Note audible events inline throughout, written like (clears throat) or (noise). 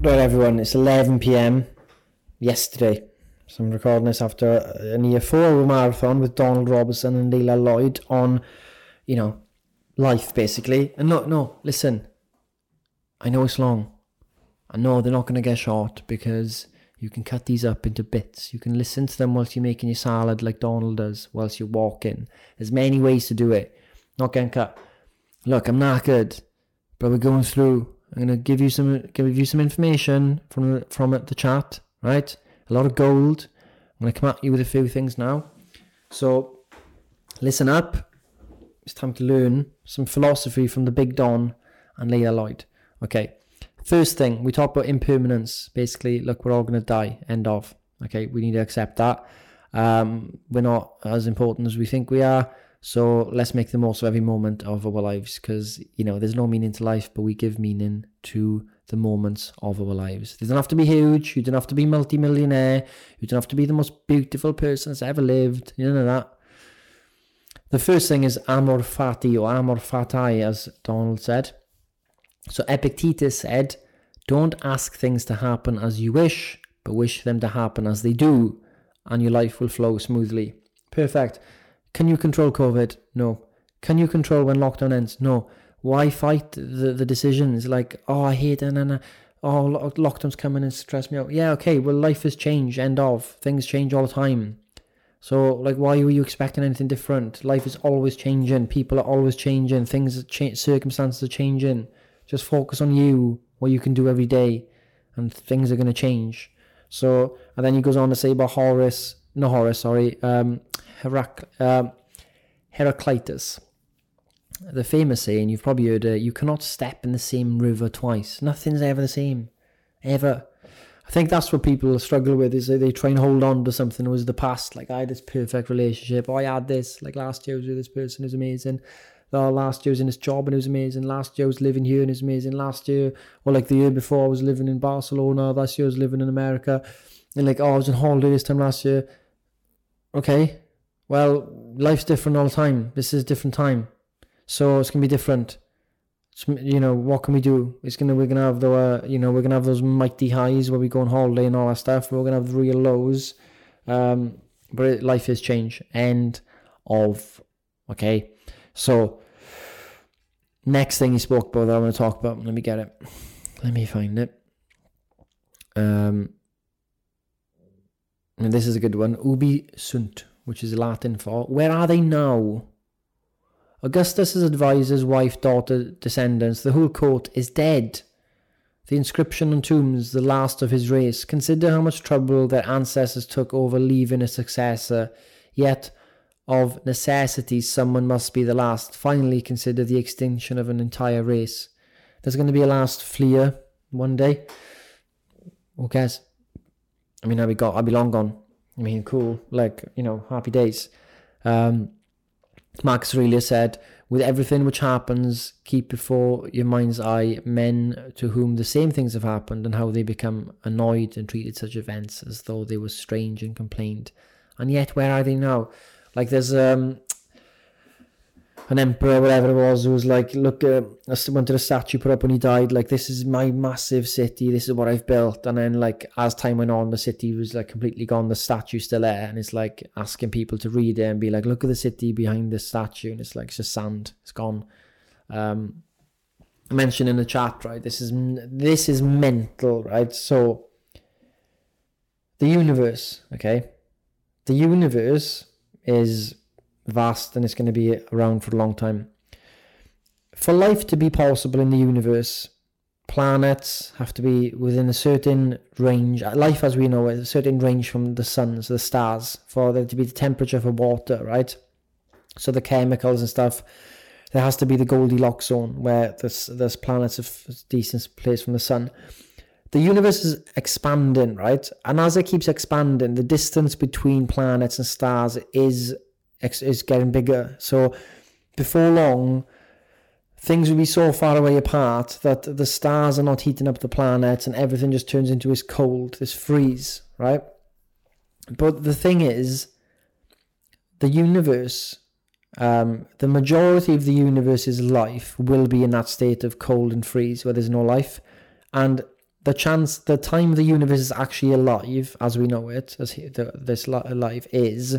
Right, everyone, it's 11 pm yesterday. So I'm recording this after a near four hour marathon with Donald Robertson and Leila Lloyd on, you know, life basically. And no, no, listen, I know it's long. I know they're not going to get short because you can cut these up into bits. You can listen to them whilst you're making your salad like Donald does, whilst you're walking. There's many ways to do it. Not getting cut. Look, I'm good, but we're going through I'm gonna give you some give you some information from from the chat, right? A lot of gold. I'm gonna come at you with a few things now. So listen up. It's time to learn some philosophy from the Big Don and Leila Lloyd. Okay. First thing, we talk about impermanence. Basically, look, we're all gonna die. End of. Okay, we need to accept that. Um, we're not as important as we think we are. So let's make the most of every moment of our lives because, you know, there's no meaning to life, but we give meaning to the moments of our lives. They don't have to be huge. You don't have to be multi-millionaire. You don't have to be the most beautiful person that's ever lived. You know that. The first thing is amor fati or amor fati, as Donald said. So Epictetus said, don't ask things to happen as you wish, but wish them to happen as they do, and your life will flow smoothly. Perfect. Can you control COVID? No. Can you control when lockdown ends? No. Why fight the, the decisions like, oh, I hate it, and oh, lockdown's coming and stress me out. Yeah, okay, well, life has changed, end of. Things change all the time. So, like, why were you expecting anything different? Life is always changing. People are always changing. Things, cha- circumstances are changing. Just focus on you, what you can do every day, and things are going to change. So, and then he goes on to say about Horace, no Horace, sorry, um, Herac- um, Heraclitus. The famous saying, you've probably heard you cannot step in the same river twice. Nothing's ever the same. Ever. I think that's what people struggle with is they try and hold on to something that was the past. Like I had this perfect relationship. Oh, I had this. Like last year was with this person who's amazing. Oh, last year was in this job and it was amazing. Last year I was living here and it was amazing. Last year, or like the year before, I was living in Barcelona. Last year I was living in America. And like, oh, I was on holiday this time last year. Okay, well, life's different all the time. This is a different time, so it's gonna be different. It's, you know, what can we do? It's gonna we're gonna have the uh, you know we're gonna have those mighty highs where we go on holiday and all that stuff. We're gonna have the real lows, um, but it, life is change. End of. Okay, so next thing he spoke about that I want to talk about. Let me get it. Let me find it. Um, and this is a good one. Ubi sunt which is Latin for where are they now? Augustus's advisors, wife, daughter, descendants, the whole court is dead. The inscription on tombs, the last of his race. Consider how much trouble their ancestors took over leaving a successor. Yet, of necessity, someone must be the last. Finally, consider the extinction of an entire race. There's going to be a last Fleer one day. Who cares? I mean, I'll be, got, I'll be long gone. I mean, cool, like, you know, happy days. Um, Marcus Aurelius said, with everything which happens, keep before your mind's eye men to whom the same things have happened and how they become annoyed and treated such events as though they were strange and complained. And yet, where are they now? Like, there's um, an emperor, whatever it was, who was like, look, uh, I wanted a statue put up when he died. Like, this is my massive city. This is what I've built. And then, like, as time went on, the city was like completely gone. The statue still there, and it's like asking people to read it and be like, look at the city behind the statue, and it's like it's just sand. It's gone. Um, I mentioned in the chat, right? This is this is mental, right? So, the universe, okay, the universe is vast and it's going to be around for a long time. For life to be possible in the universe, planets have to be within a certain range. Uh, life, as we know, is a certain range from the suns, the stars, for there to be the temperature for water, right? So the chemicals and stuff. There has to be the Goldilocks zone where there's there's planets of decent place from the sun. the universe is expanding, right? And as it keeps expanding, the distance between planets and stars is is getting bigger. So before long, things will be so far away apart that the stars are not heating up the planets and everything just turns into this cold, this freeze, right? But the thing is, the universe, um, the majority of the universe's life will be in that state of cold and freeze where there's no life. And the chance, the time the universe is actually alive, as we know it, as this life is,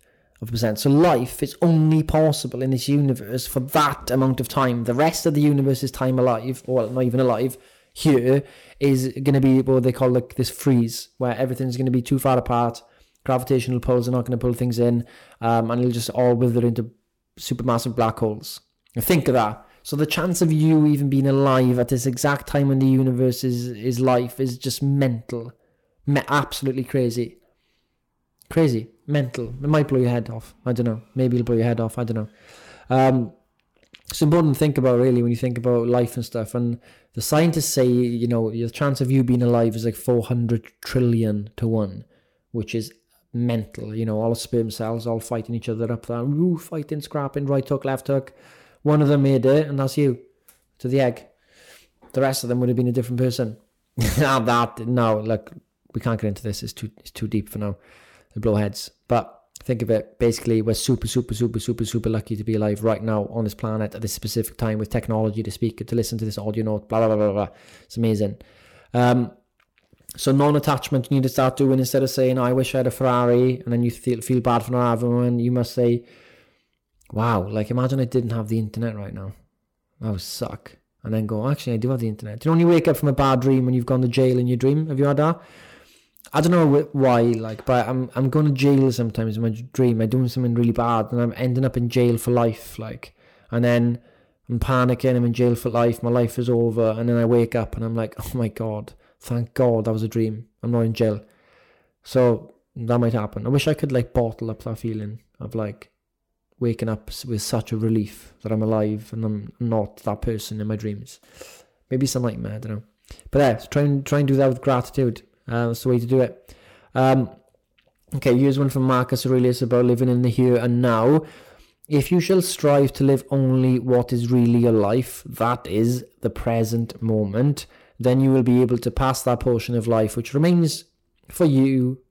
of percent. So life is only possible in this universe for that amount of time. The rest of the universe is time alive, or well, not even alive. Here is going to be what they call like this freeze, where everything's going to be too far apart. Gravitational pulls are not going to pull things in, um, and it'll just all wither into supermassive black holes. Think of that. So the chance of you even being alive at this exact time in the universe is, is life is just mental, Me- absolutely crazy, crazy mental. It might blow your head off. I don't know. Maybe it'll blow your head off. I don't know. Um, it's important to think about really when you think about life and stuff. And the scientists say, you know, your chance of you being alive is like 400 trillion to one, which is mental. You know, all the sperm cells all fighting each other up there, Ooh, fighting, scrapping, right hook, left hook. One of them made it, and that's you to the egg. The rest of them would have been a different person. (laughs) now that no, look, we can't get into this. It's too it's too deep for now the blowheads. But think of it basically, we're super, super, super, super, super lucky to be alive right now on this planet at this specific time with technology to speak, to listen to this audio note, blah, blah, blah, blah, blah. It's amazing. Um, so non-attachment you need to start doing instead of saying, I wish I had a Ferrari, and then you feel, feel bad for not having one, you must say, wow, like imagine I didn't have the internet right now. That would suck. And then go, actually, I do have the internet. Do you know when you wake up from a bad dream when you've gone to jail in your dream? Have you had that? I don't know why, like, but I'm I'm going to jail sometimes in my dream. I'm doing something really bad, and I'm ending up in jail for life, like, and then I'm panicking. I'm in jail for life. My life is over, and then I wake up and I'm like, oh my god, thank God that was a dream. I'm not in jail. So that might happen. I wish I could like bottle up that feeling of like waking up with such a relief that I'm alive and I'm not that person in my dreams. Maybe some nightmare, I don't know. But yeah, try and try and do that with gratitude. Uh, that's the way to do it. Um, okay, here's one from Marcus Aurelius about living in the here and now. If you shall strive to live only what is really your life, that is the present moment, then you will be able to pass that portion of life which remains for you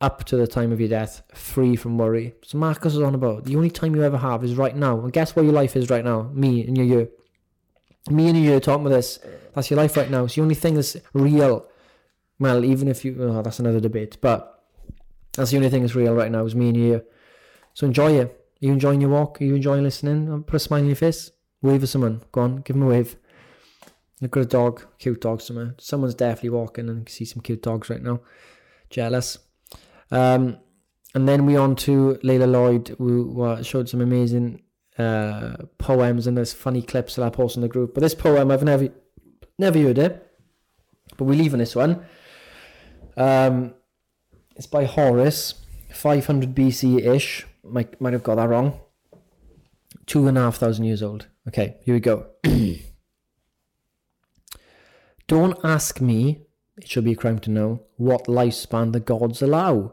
up to the time of your death, free from worry. So Marcus is on about the only time you ever have is right now. And guess where your life is right now? Me and your year. Me and your year talking about this. That's your life right now. It's the only thing that's real well, even if you, oh, that's another debate, but that's the only thing that's real right now is me and you. So enjoy it. Are you enjoying your walk? Are you enjoying listening? Put a smile on your face. Wave at someone. Go on, give them a wave. Look at a dog, cute dog somewhere. Someone's definitely walking and see some cute dogs right now. Jealous. Um, and then we on to Layla Lloyd, who uh, showed some amazing uh, poems and there's funny clips that I post in the group. But this poem, I've never never heard it. But we leave on this one. Um, it's by Horace, 500 BC ish. Might, might have got that wrong. Two and a half thousand years old. Okay, here we go. (clears throat) Don't ask me, it should be a crime to know, what lifespan the gods allow.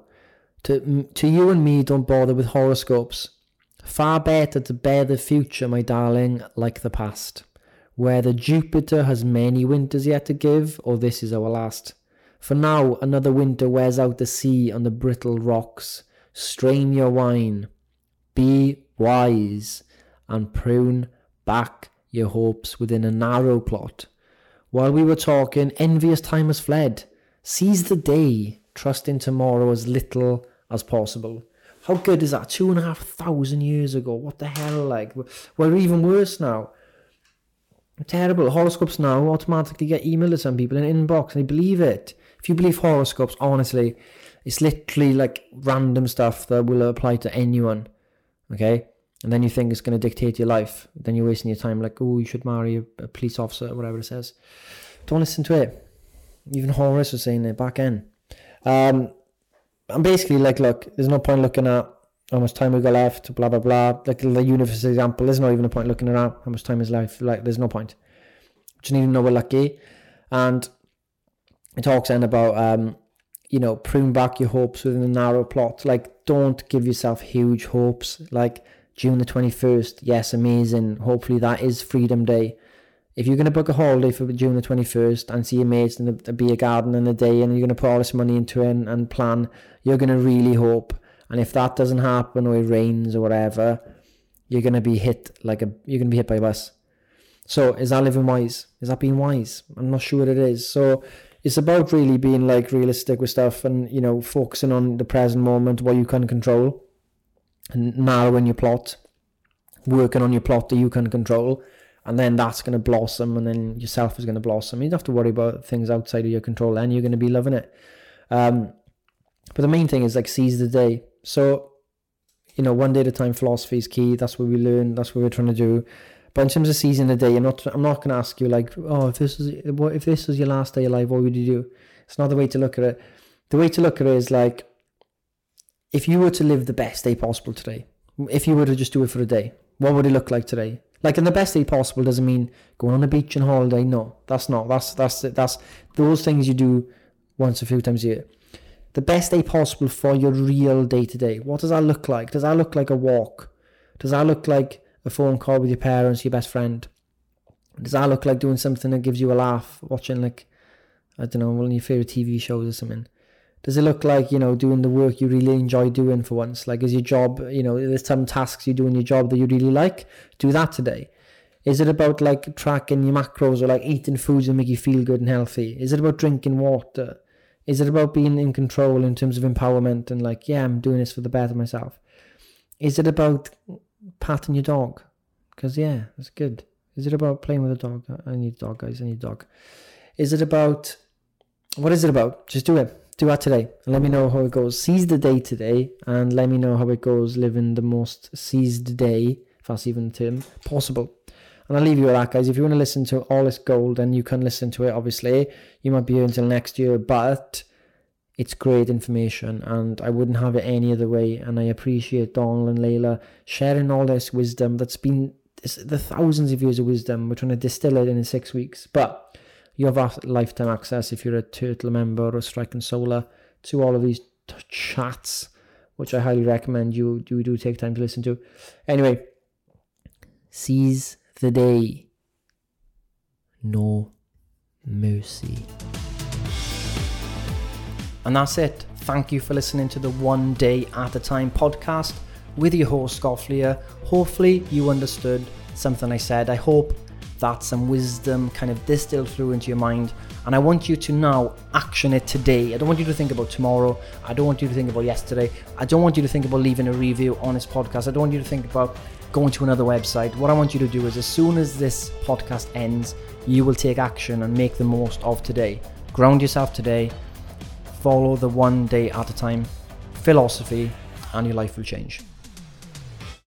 To, to you and me, don't bother with horoscopes. Far better to bear the future, my darling, like the past. Whether Jupiter has many winters yet to give, or this is our last. For now another winter wears out the sea on the brittle rocks. Strain your wine, be wise, and prune back your hopes within a narrow plot. While we were talking, envious time has fled. Seize the day, trust in tomorrow as little as possible. How good is that? Two and a half thousand years ago. What the hell? Like, we're even worse now. Terrible. Horoscopes now automatically get emailed to some people in inbox and they believe it. If you believe horoscopes, honestly, it's literally like random stuff that will apply to anyone. Okay? And then you think it's going to dictate your life. Then you're wasting your time, like, oh, you should marry a, police officer, or whatever it says. Don't listen to it. Even Horace was saying it back then. Um, I'm basically like, look, there's no point looking at how much time we got left, blah blah blah. Like the universe example, there's not even a point looking at how much time is left. Like, there's no point. Just need to know we're lucky, and it talks then about um, you know, prune back your hopes within a narrow plot. Like, don't give yourself huge hopes. Like June the twenty first, yes, amazing. Hopefully that is Freedom Day. If you're to book a holiday for June the 21st and see your mates in a, a beer garden in a day and you're to put all this money into it and, and plan, you're to really hope and if that doesn't happen or it rains or whatever, you're gonna be hit like a you're gonna be hit by a bus. So is that living wise? Is that being wise? I'm not sure it is. So it's about really being like realistic with stuff and you know focusing on the present moment, what you can control, and narrowing your plot, working on your plot that you can control, and then that's going to blossom, and then yourself is going to blossom. You don't have to worry about things outside of your control. and you're going to be loving it. Um, but the main thing is like seize the day. So, you know, one day at a time philosophy is key. That's what we learn. That's what we're trying to do. But in terms of seizing the day, I'm not. I'm not going to ask you like, oh, if this is what if this was your last day alive, what would you do? It's not the way to look at it. The way to look at it is like, if you were to live the best day possible today, if you were to just do it for a day, what would it look like today? Like, in the best day possible doesn't mean going on a beach and holiday. No, that's not. That's that's that's those things you do once a few times a year the best day possible for your real day to day. What does that look like? Does that look like a walk? Does that look like a phone call with your parents, your best friend? Does that look like doing something that gives you a laugh, watching like I don't know, one of your favorite TV shows or something? Does it look like you know doing the work you really enjoy doing for once? Like is your job, you know, there's some tasks you do in your job that you really like. Do that today. Is it about like tracking your macros or like eating foods that make you feel good and healthy? Is it about drinking water? Is it about being in control in terms of empowerment and like, yeah, I'm doing this for the better myself? Is it about patting your dog? Because yeah, that's good. Is it about playing with a dog? I need a dog, guys. I need a dog. Is it about what is it about? Just do it. Do that today and let me know how it goes. Seize the day today and let me know how it goes living the most seized day, if that's even a term, possible. And I'll leave you with that, guys. If you want to listen to all this gold, then you can listen to it, obviously. You might be here until next year, but it's great information and I wouldn't have it any other way. And I appreciate Donald and Layla sharing all this wisdom that's been the thousands of years of wisdom. We're trying to distill it in six weeks. But you have lifetime access if you're a Turtle member or Striking Solar to all of these t- chats, which I highly recommend you do, do take time to listen to. Anyway, seize the day. No mercy. And that's it. Thank you for listening to the One Day at a Time podcast with your host, Scott Fleer. Hopefully, you understood something I said. I hope that some wisdom kind of distilled through into your mind. And I want you to now action it today. I don't want you to think about tomorrow. I don't want you to think about yesterday. I don't want you to think about leaving a review on this podcast. I don't want you to think about going to another website. What I want you to do is, as soon as this podcast ends, you will take action and make the most of today. Ground yourself today, follow the one day at a time philosophy, and your life will change.